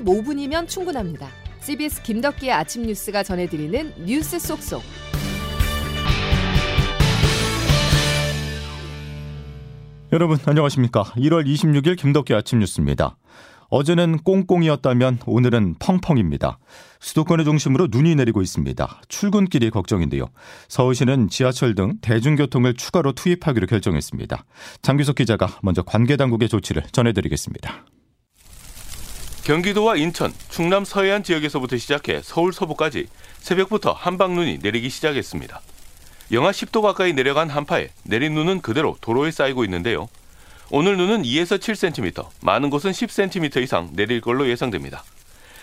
15분이면 충분합니다. CBS 김덕기의 아침 뉴스가 전해드리는 뉴스 속속. 여러분 안녕하십니까? 1월 26일 김덕기 아침 뉴스입니다. 어제는 꽁꽁이었다면 오늘은 펑펑입니다. 수도권을 중심으로 눈이 내리고 있습니다. 출근길이 걱정인데요. 서울시는 지하철 등 대중교통을 추가로 투입하기로 결정했습니다. 장규석 기자가 먼저 관계 당국의 조치를 전해드리겠습니다. 경기도와 인천, 충남 서해안 지역에서부터 시작해 서울 서부까지 새벽부터 한방눈이 내리기 시작했습니다. 영하 10도 가까이 내려간 한파에 내린 눈은 그대로 도로에 쌓이고 있는데요. 오늘 눈은 2에서 7cm, 많은 곳은 10cm 이상 내릴 걸로 예상됩니다.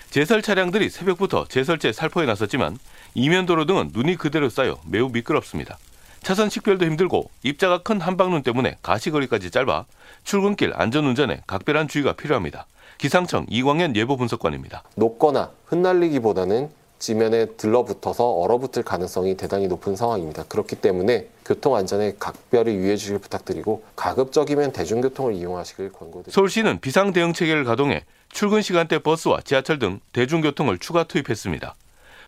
제설 차량들이 새벽부터 제설제 살포에 나섰지만 이면도로 등은 눈이 그대로 쌓여 매우 미끄럽습니다. 차선 식별도 힘들고 입자가 큰 한방눈 때문에 가시거리까지 짧아 출근길 안전운전에 각별한 주의가 필요합니다. 기상청 이광현 예보 분석관입니다. 녹거나 흩날리기보다는 지면에 들러붙어서 얼어붙을 가능성이 대단히 높은 상황입니다. 그렇기 때문에 교통 안전에 각별히 유의해 주시길 부탁드리고 가급적이면 대중교통을 이용하시길 권고드립니다. 서울시는 비상 대응 체계를 가동해 출근 시간대 버스와 지하철 등 대중교통을 추가 투입했습니다.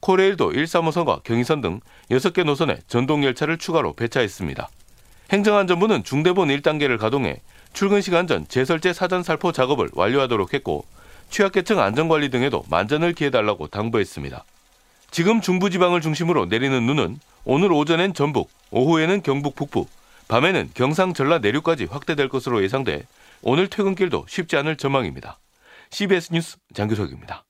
코레일도 135선과 경의선 등 6개 노선에 전동 열차를 추가로 배차했습니다. 행정안전부는 중대본 1단계를 가동해 출근 시간 전 제설제 사전 살포 작업을 완료하도록 했고 취약계층 안전관리 등에도 만전을 기해달라고 당부했습니다. 지금 중부지방을 중심으로 내리는 눈은 오늘 오전엔 전북, 오후에는 경북 북부, 밤에는 경상 전라 내륙까지 확대될 것으로 예상돼 오늘 퇴근길도 쉽지 않을 전망입니다. CBS 뉴스 장규석입니다.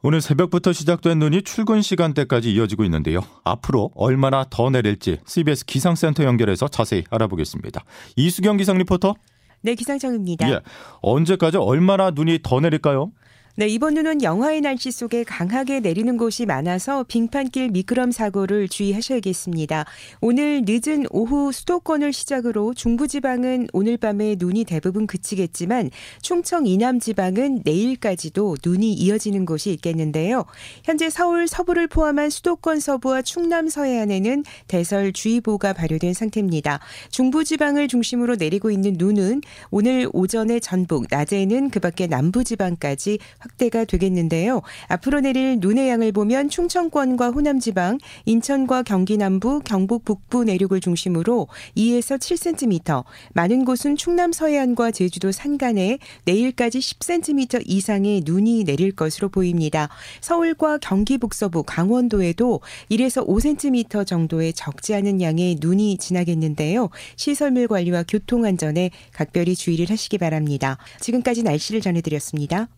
오늘 새벽부터 시작된 눈이 출근 시간대까지 이어지고 있는데요. 앞으로 얼마나 더 내릴지 CBS 기상센터 연결해서 자세히 알아보겠습니다. 이수경 기상 리포터. 네, 기상청입니다. 예. 언제까지 얼마나 눈이 더 내릴까요? 네, 이번 눈은 영하의 날씨 속에 강하게 내리는 곳이 많아서 빙판길 미끄럼 사고를 주의하셔야겠습니다. 오늘 늦은 오후 수도권을 시작으로 중부지방은 오늘 밤에 눈이 대부분 그치겠지만 충청 이남 지방은 내일까지도 눈이 이어지는 곳이 있겠는데요. 현재 서울 서부를 포함한 수도권 서부와 충남 서해안에는 대설 주의보가 발효된 상태입니다. 중부지방을 중심으로 내리고 있는 눈은 오늘 오전에 전북, 낮에는 그 밖에 남부지방까지 확대가 되겠는데요. 앞으로 내릴 눈의 양을 보면 충청권과 호남 지방, 인천과 경기 남부, 경북 북부 내륙을 중심으로 2에서 7cm, 많은 곳은 충남 서해안과 제주도 산간에 내일까지 10cm 이상의 눈이 내릴 것으로 보입니다. 서울과 경기 북서부, 강원도에도 1에서 5cm 정도의 적지 않은 양의 눈이 지나겠는데요. 시설물 관리와 교통 안전에 각별히 주의를 하시기 바랍니다. 지금까지 날씨를 전해드렸습니다.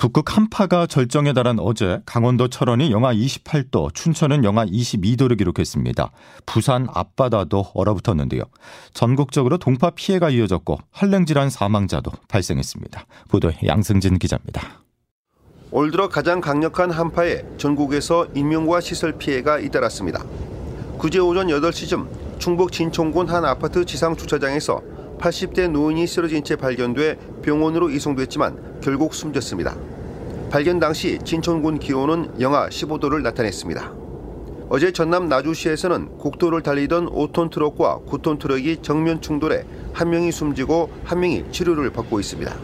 북극 한파가 절정에 달한 어제 강원도 철원이 영하 28도, 춘천은 영하 22도를 기록했습니다. 부산 앞바다도 얼어붙었는데요. 전국적으로 동파 피해가 이어졌고 한랭질환 사망자도 발생했습니다. 보도에 양승진 기자입니다. 올 들어 가장 강력한 한파에 전국에서 인명과 시설 피해가 잇따랐습니다. 그제 오전 8시쯤 충북 진천군 한 아파트 지상 주차장에서 80대 노인이 쓰러진 채 발견돼 병원으로 이송됐지만 결국 숨졌습니다. 발견 당시 진천군 기온은 영하 15도를 나타냈습니다. 어제 전남 나주시에서는 국도를 달리던 5톤 트럭과 9톤 트럭이 정면 충돌해 한 명이 숨지고 한 명이 치료를 받고 있습니다.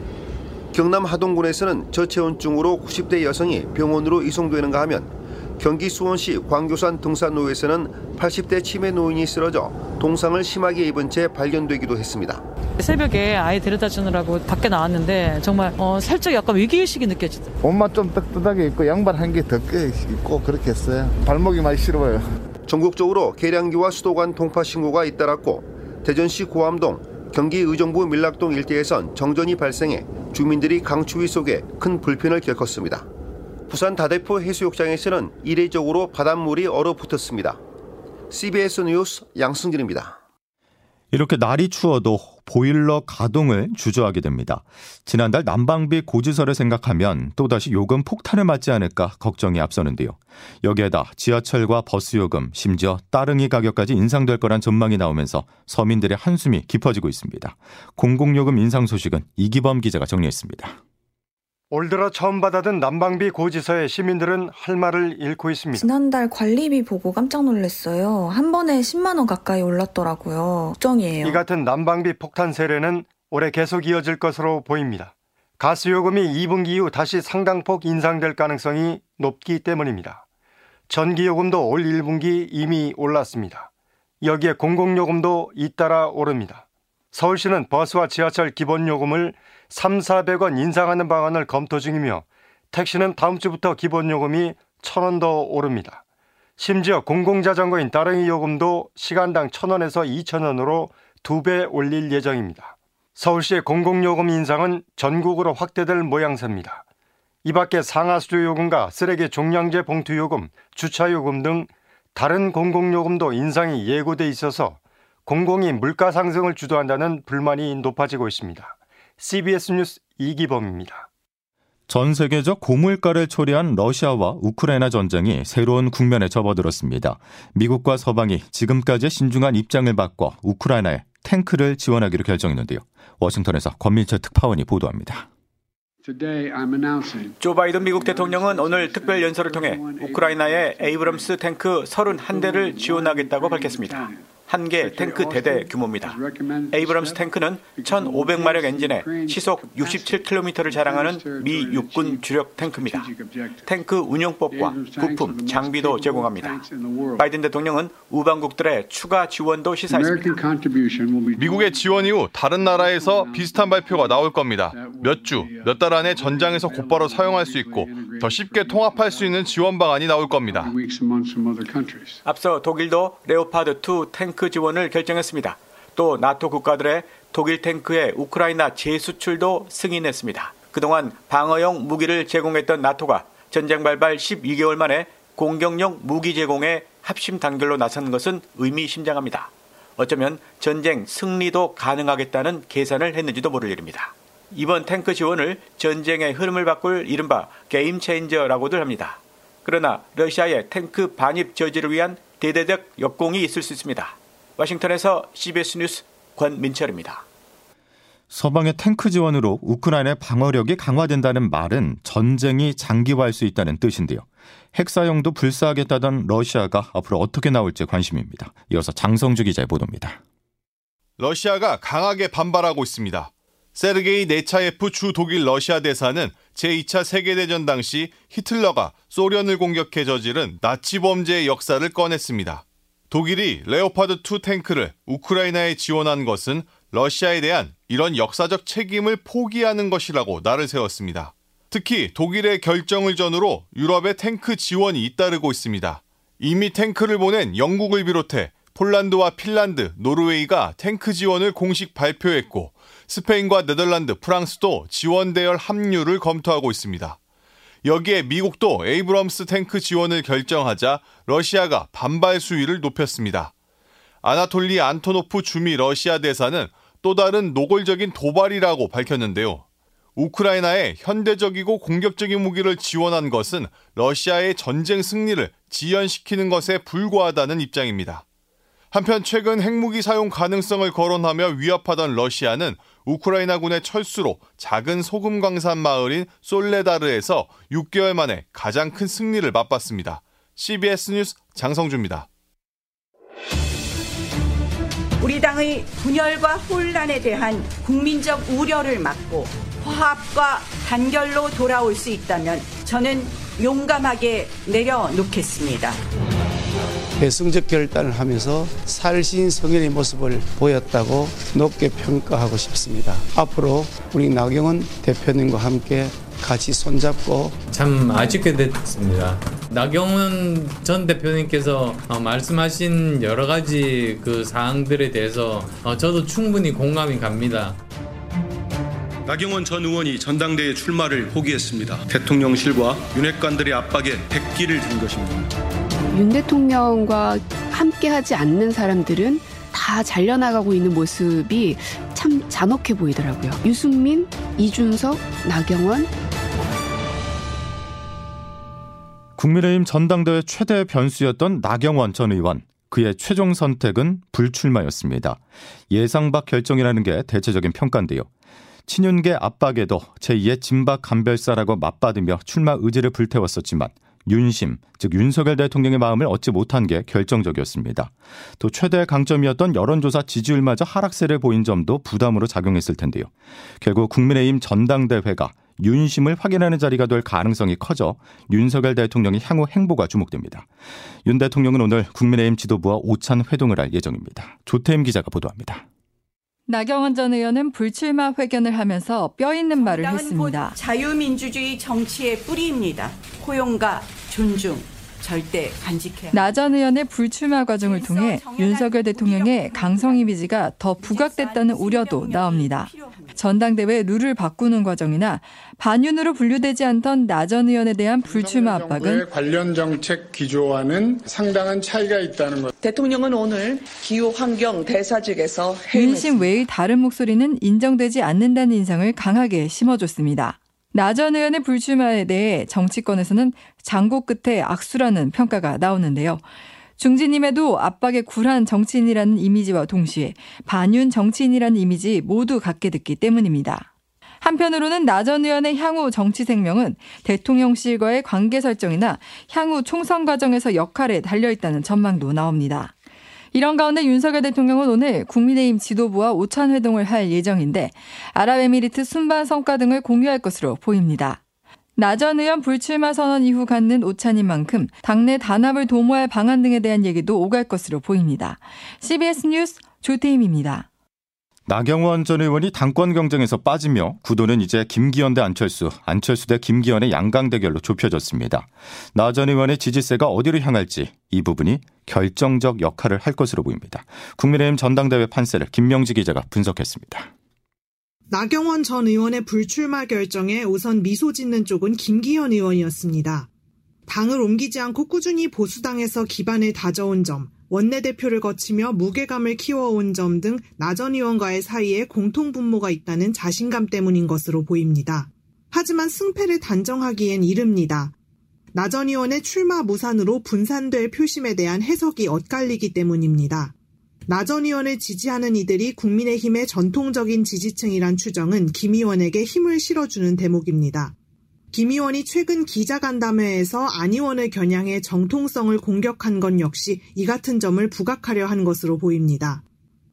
경남 하동군에서는 저체온증으로 90대 여성이 병원으로 이송되는가 하면 경기 수원시 광교산 등산로에서는 80대 치매 노인이 쓰러져 동상을 심하게 입은 채 발견되기도 했습니다. 새벽에 아이 데려다 주느라고 밖에 나왔는데 정말 어, 살짝 약간 위기의식이 느껴지더라고요. 옷만 좀 뜨뜻하게 입고 양말 한개 덮게 입고 그렇게 했어요. 발목이 많이 시려워요. 전국적으로 계량기와 수도관 동파 신고가 잇따랐고 대전시 고암동, 경기 의정부 밀락동 일대에선 정전이 발생해 주민들이 강추위 속에 큰 불편을 겪었습니다. 부산 다대포 해수욕장에서는 이례적으로 바닷물이 얼어붙었습니다. CBS 뉴스 양승진입니다. 이렇게 날이 추워도 보일러 가동을 주저하게 됩니다. 지난달 난방비 고지서를 생각하면 또다시 요금 폭탄을 맞지 않을까 걱정이 앞서는데요. 여기에다 지하철과 버스 요금, 심지어 따릉이 가격까지 인상될 거란 전망이 나오면서 서민들의 한숨이 깊어지고 있습니다. 공공요금 인상 소식은 이기범 기자가 정리했습니다. 올 들어 처음 받아든 난방비 고지서에 시민들은 할 말을 잃고 있습니다. 지난달 관리비 보고 깜짝 놀랐어요. 한 번에 10만 원 가까이 올랐더라고요. 걱정이에요. 이 같은 난방비 폭탄 세례는 올해 계속 이어질 것으로 보입니다. 가스 요금이 2분기 이후 다시 상당폭 인상될 가능성이 높기 때문입니다. 전기 요금도 올 1분기 이미 올랐습니다. 여기에 공공요금도 잇따라 오릅니다. 서울시는 버스와 지하철 기본요금을 3, 400원 인상하는 방안을 검토 중이며 택시는 다음 주부터 기본 요금이 1,000원 더 오릅니다. 심지어 공공자전거인 따릉이 요금도 시간당 1,000원에서 2,000원으로 두 배 올릴 예정입니다. 서울시의 공공요금 인상은 전국으로 확대될 모양새입니다. 이 밖에 상하수도 요금과 쓰레기 종량제 봉투 요금, 주차 요금 등 다른 공공요금도 인상이 예고돼 있어서 공공이 물가 상승을 주도한다는 불만이 높아지고 있습니다. CBS 뉴스 이기범입니다. 전 세계적 고물가를 초래한 러시아와 우크라이나 전쟁이 새로운 국면에 접어들었습니다. 미국과 서방이 지금까지 신중한 입장을 바꿔 우크라이나에 탱크를 지원하기로 결정했는데요. 워싱턴에서 권민철 특파원이 보도합니다. 조 바이든 미국 대통령은 오늘 특별 연설을 통해 우크라이나에 에이브럼스 탱크 31대를 지원하겠다고 밝혔습니다. 한 개 탱크 대대 규모입니다. 에이브럼스 탱크는 1,500마력 엔진에 시속 67km를 자랑하는 미 육군 주력 탱크입니다. 탱크 운용법과 부품, 장비도 제공합니다. 바이든 대통령은 우방국들의 추가 지원도 시사했습니다. 미국의 지원 이후 다른 나라에서 비슷한 발표가 나올 겁니다. 몇 주, 몇 달 안에 전장에서 곧바로 사용할 수 있고 더 쉽게 통합할 수 있는 지원 방안이 나올 겁니다. 앞서 독일도 레오파드 2 탱크 지원을 결정했습니다. 또 나토 국가들의 독일 탱크의 우크라이나 재수출도 승인했습니다. 그동안 방어용 무기를 제공했던 나토가 전쟁 발발 12개월 만에 공격용 무기 제공에 합심 단결로 나선 것은 의미심장합니다. 어쩌면 전쟁 승리도 가능하겠다는 계산을 했는지도 모를 일입니다. 이번 탱크 지원을 전쟁의 흐름을 바꿀 이른바 game changer라고들 합니다. 그러나 러시아의 탱크 반입 저지를 위한 대대적 역공이 있을 수 있습니다. 워싱턴에서 CBS 뉴스 권민철입니다. 서방의 탱크 지원으로 우크라이나의 방어력이 강화된다는 말은 전쟁이 장기화할 수 있다는 뜻인데요. 핵 사용도 불사하겠다던 러시아가 앞으로 어떻게 나올지 관심입니다. 이어서 장성주 기자의 보도입니다. 러시아가 강하게 반발하고 있습니다. 세르게이 네차예프 주 독일 러시아 대사는 제2차 세계대전 당시 히틀러가 소련을 공격해 저지른 나치 범죄의 역사를 꺼냈습니다. 독일이 레오파드 2 탱크를 우크라이나에 지원한 것은 러시아에 대한 이런 역사적 책임을 포기하는 것이라고 나를 세웠습니다. 특히 독일의 결정을 전후로 유럽의 탱크 지원이 잇따르고 있습니다. 이미 탱크를 보낸 영국을 비롯해 폴란드와 핀란드, 노르웨이가 탱크 지원을 공식 발표했고 스페인과 네덜란드, 프랑스도 지원 대열 합류를 검토하고 있습니다. 여기에 미국도 에이브럼스 탱크 지원을 결정하자 러시아가 반발 수위를 높였습니다. 아나톨리 안토노프 주미 러시아 대사는 또 다른 노골적인 도발이라고 밝혔는데요. 우크라이나에 현대적이고 공격적인 무기를 지원한 것은 러시아의 전쟁 승리를 지연시키는 것에 불과하다는 입장입니다. 한편 최근 핵무기 사용 가능성을 거론하며 위협하던 러시아는 우크라이나군의 철수로 작은 소금 광산 마을인 솔레다르에서 6개월 만에 가장 큰 승리를 맛봤습니다. CBS 뉴스 장성주입니다. 우리 당의 분열과 혼란에 대한 국민적 우려를 막고 화합과 단결로 돌아올 수 있다면 저는 용감하게 내려놓겠습니다. 배승적 결단을 하면서 살신 성인의 모습을 보였다고 높게 평가하고 싶습니다. 앞으로 우리 나경원 대표님과 함께 같이 손잡고 참 아쉽게 됐습니다. 나경원 전 대표님께서 어, 말씀하신 여러 가지 그 사항들에 대해서 어, 저도 충분히 공감이 갑니다. 나경원 전 의원이 전당대회 출마를 포기했습니다. 대통령실과 윤핵관들의 압박에 백기를 든 것입니다. 윤 대통령과 함께 하지 않는 사람들은 다 잘려나가고 있는 모습이 참 잔혹해 보이더라고요. 유승민, 이준석, 나경원. 국민의힘 전당대회 최대 변수였던 나경원 전 의원. 그의 최종 선택은 불출마였습니다. 예상 밖 결정이라는 게 대체적인 평가인데요. 친윤계 압박에도 제2의 진박 간별사라고 맞받으며 출마 의지를 불태웠었지만 윤심, 즉 윤석열 대통령의 마음을 얻지 못한 게 결정적이었습니다. 또 최대 강점이었던 여론조사 지지율마저 하락세를 보인 점도 부담으로 작용했을 텐데요. 결국 국민의힘 전당대회가 윤심을 확인하는 자리가 될 가능성이 커져 윤석열 대통령의 향후 행보가 주목됩니다. 윤 대통령은 오늘 국민의힘 지도부와 오찬 회동을 할 예정입니다. 조태임 기자가 보도합니다. 나경원 전 의원은 불출마 회견을 하면서 뼈 있는 말을 했습니다. 자유민주주의 정치의 뿌리입니다. 포용과 존중, 절대 간직해야 나전 의원의 불출마 과정을 통해 윤석열 대통령의 강성 이미지가 더 부각됐다는 우려도 나옵니다. 전당대회 룰을 바꾸는 과정이나 반윤으로 분류되지 않던 나전 의원에 대한 불출마 압박은 관련 정책 기조와는 상당한 차이가 있다는 것. 대통령은 오늘 기후 환경 대사직에서 윤심 외의 다른 목소리는 인정되지 않는다는 인상을 강하게 심어줬습니다. 나 전 의원의 불출마에 대해 정치권에서는 장고 끝에 악수라는 평가가 나오는데요. 중진임에도 압박에 굴한 정치인이라는 이미지와 동시에 반윤 정치인이라는 이미지 모두 갖게 됐기 때문입니다. 한편으로는 나 전 의원의 향후 정치 생명은 대통령실과의 관계 설정이나 향후 총선 과정에서 역할에 달려 있다는 전망도 나옵니다. 이런 가운데 윤석열 대통령은 오늘 국민의힘 지도부와 오찬 회동을 할 예정인데 아랍에미리트 순반 성과 등을 공유할 것으로 보입니다. 나전 의원 불출마 선언 이후 갖는 오찬인 만큼 당내 단합을 도모할 방안 등에 대한 얘기도 오갈 것으로 보입니다. CBS 뉴스 조태임입니다. 나경원 전 의원이 당권 경쟁에서 빠지며 구도는 이제 김기현 대 안철수, 안철수 대 김기현의 양강 대결로 좁혀졌습니다. 나 전 의원의 지지세가 어디로 향할지 이 부분이 결정적 역할을 할 것으로 보입니다. 국민의힘 전당대회 판세를 김명지 기자가 분석했습니다. 나경원 전 의원의 불출마 결정에 우선 미소 짓는 쪽은 김기현 의원이었습니다. 당을 옮기지 않고 꾸준히 보수당에서 기반을 다져온 점, 원내대표를 거치며 무게감을 키워온 점 등 나전 의원과의 사이에 공통 분모가 있다는 자신감 때문인 것으로 보입니다. 하지만 승패를 단정하기엔 이릅니다. 나전 의원의 출마 무산으로 분산될 표심에 대한 해석이 엇갈리기 때문입니다. 나전 의원을 지지하는 이들이 국민의힘의 전통적인 지지층이란 추정은 김 의원에게 힘을 실어주는 대목입니다. 김 의원이 최근 기자간담회에서 안 의원을 겨냥해 정통성을 공격한 건 역시 이 같은 점을 부각하려 한 것으로 보입니다.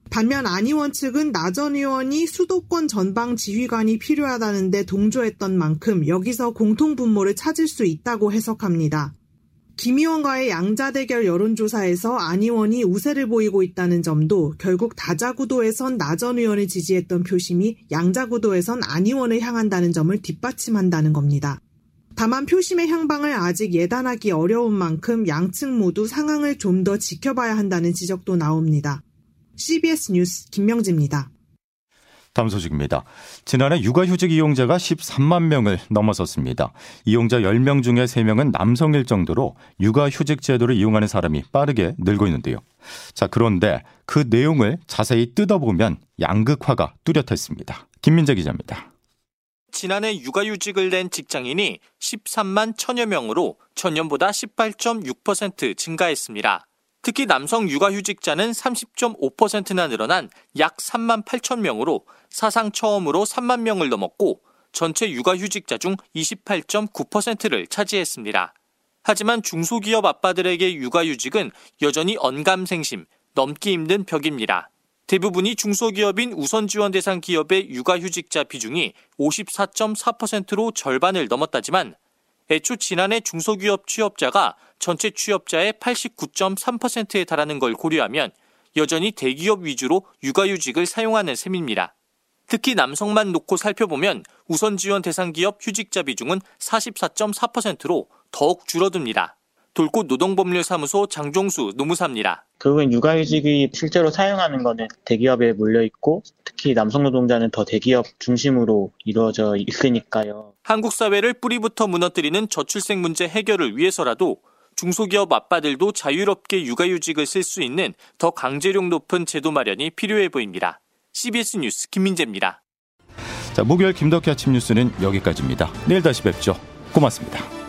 반면 안 의원 측은 나 전 의원이 수도권 전방 지휘관이 필요하다는데 동조했던 만큼 여기서 공통 분모를 찾을 수 있다고 해석합니다. 김 의원과의 양자 대결 여론조사에서 안 의원이 우세를 보이고 있다는 점도 결국 다자구도에선 나 전 의원을 지지했던 표심이 양자구도에선 안 의원을 향한다는 점을 뒷받침한다는 겁니다. 다만 표심의 향방을 아직 예단하기 어려운 만큼 양측 모두 상황을 좀 더 지켜봐야 한다는 지적도 나옵니다. CBS 뉴스 김명지입니다. 다음 소식입니다. 지난해 육아휴직 이용자가 13만 명을 넘어섰습니다. 이용자 10명 중에 3명은 남성일 정도로 육아휴직 제도를 이용하는 사람이 빠르게 늘고 있는데요. 자, 그런데 그 내용을 자세히 뜯어보면 양극화가 뚜렷했습니다. 김민재 기자입니다. 지난해 육아휴직을 낸 직장인이 13만 천여 명으로 전년보다 18.6% 증가했습니다. 특히 남성 육아휴직자는 30.5%나 늘어난 약 3만 8천 명으로 사상 처음으로 3만 명을 넘었고 전체 육아휴직자 중 28.9%를 차지했습니다. 하지만 중소기업 아빠들에게 육아휴직은 여전히 언감생심, 넘기 힘든 벽입니다. 대부분이 중소기업인 우선 지원 대상 기업의 육아휴직자 비중이 54.4%로 절반을 넘었다지만 애초 지난해 중소기업 취업자가 전체 취업자의 89.3%에 달하는 걸 고려하면 여전히 대기업 위주로 육아휴직을 사용하는 셈입니다. 특히 남성만 놓고 살펴보면 우선 지원 대상 기업 휴직자 비중은 44.4%로 더욱 줄어듭니다. 돌꽃 노동법률사무소 장종수 노무사입니다. 결국엔 육아휴직이 실제로 사용하는 것은 대기업에 몰려 있고 특히 남성 노동자는 더 대기업 중심으로 이루어져 있으니까요. 한국 사회를 뿌리부터 무너뜨리는 저출생 문제 해결을 위해서라도 중소기업 아빠들도 자유롭게 육아휴직을 쓸 수 있는 더 강제력 높은 제도 마련이 필요해 보입니다. CBS 뉴스 김민재입니다. 자, 목요일 김덕희 아침 뉴스는 여기까지입니다. 내일 다시 뵙죠. 고맙습니다.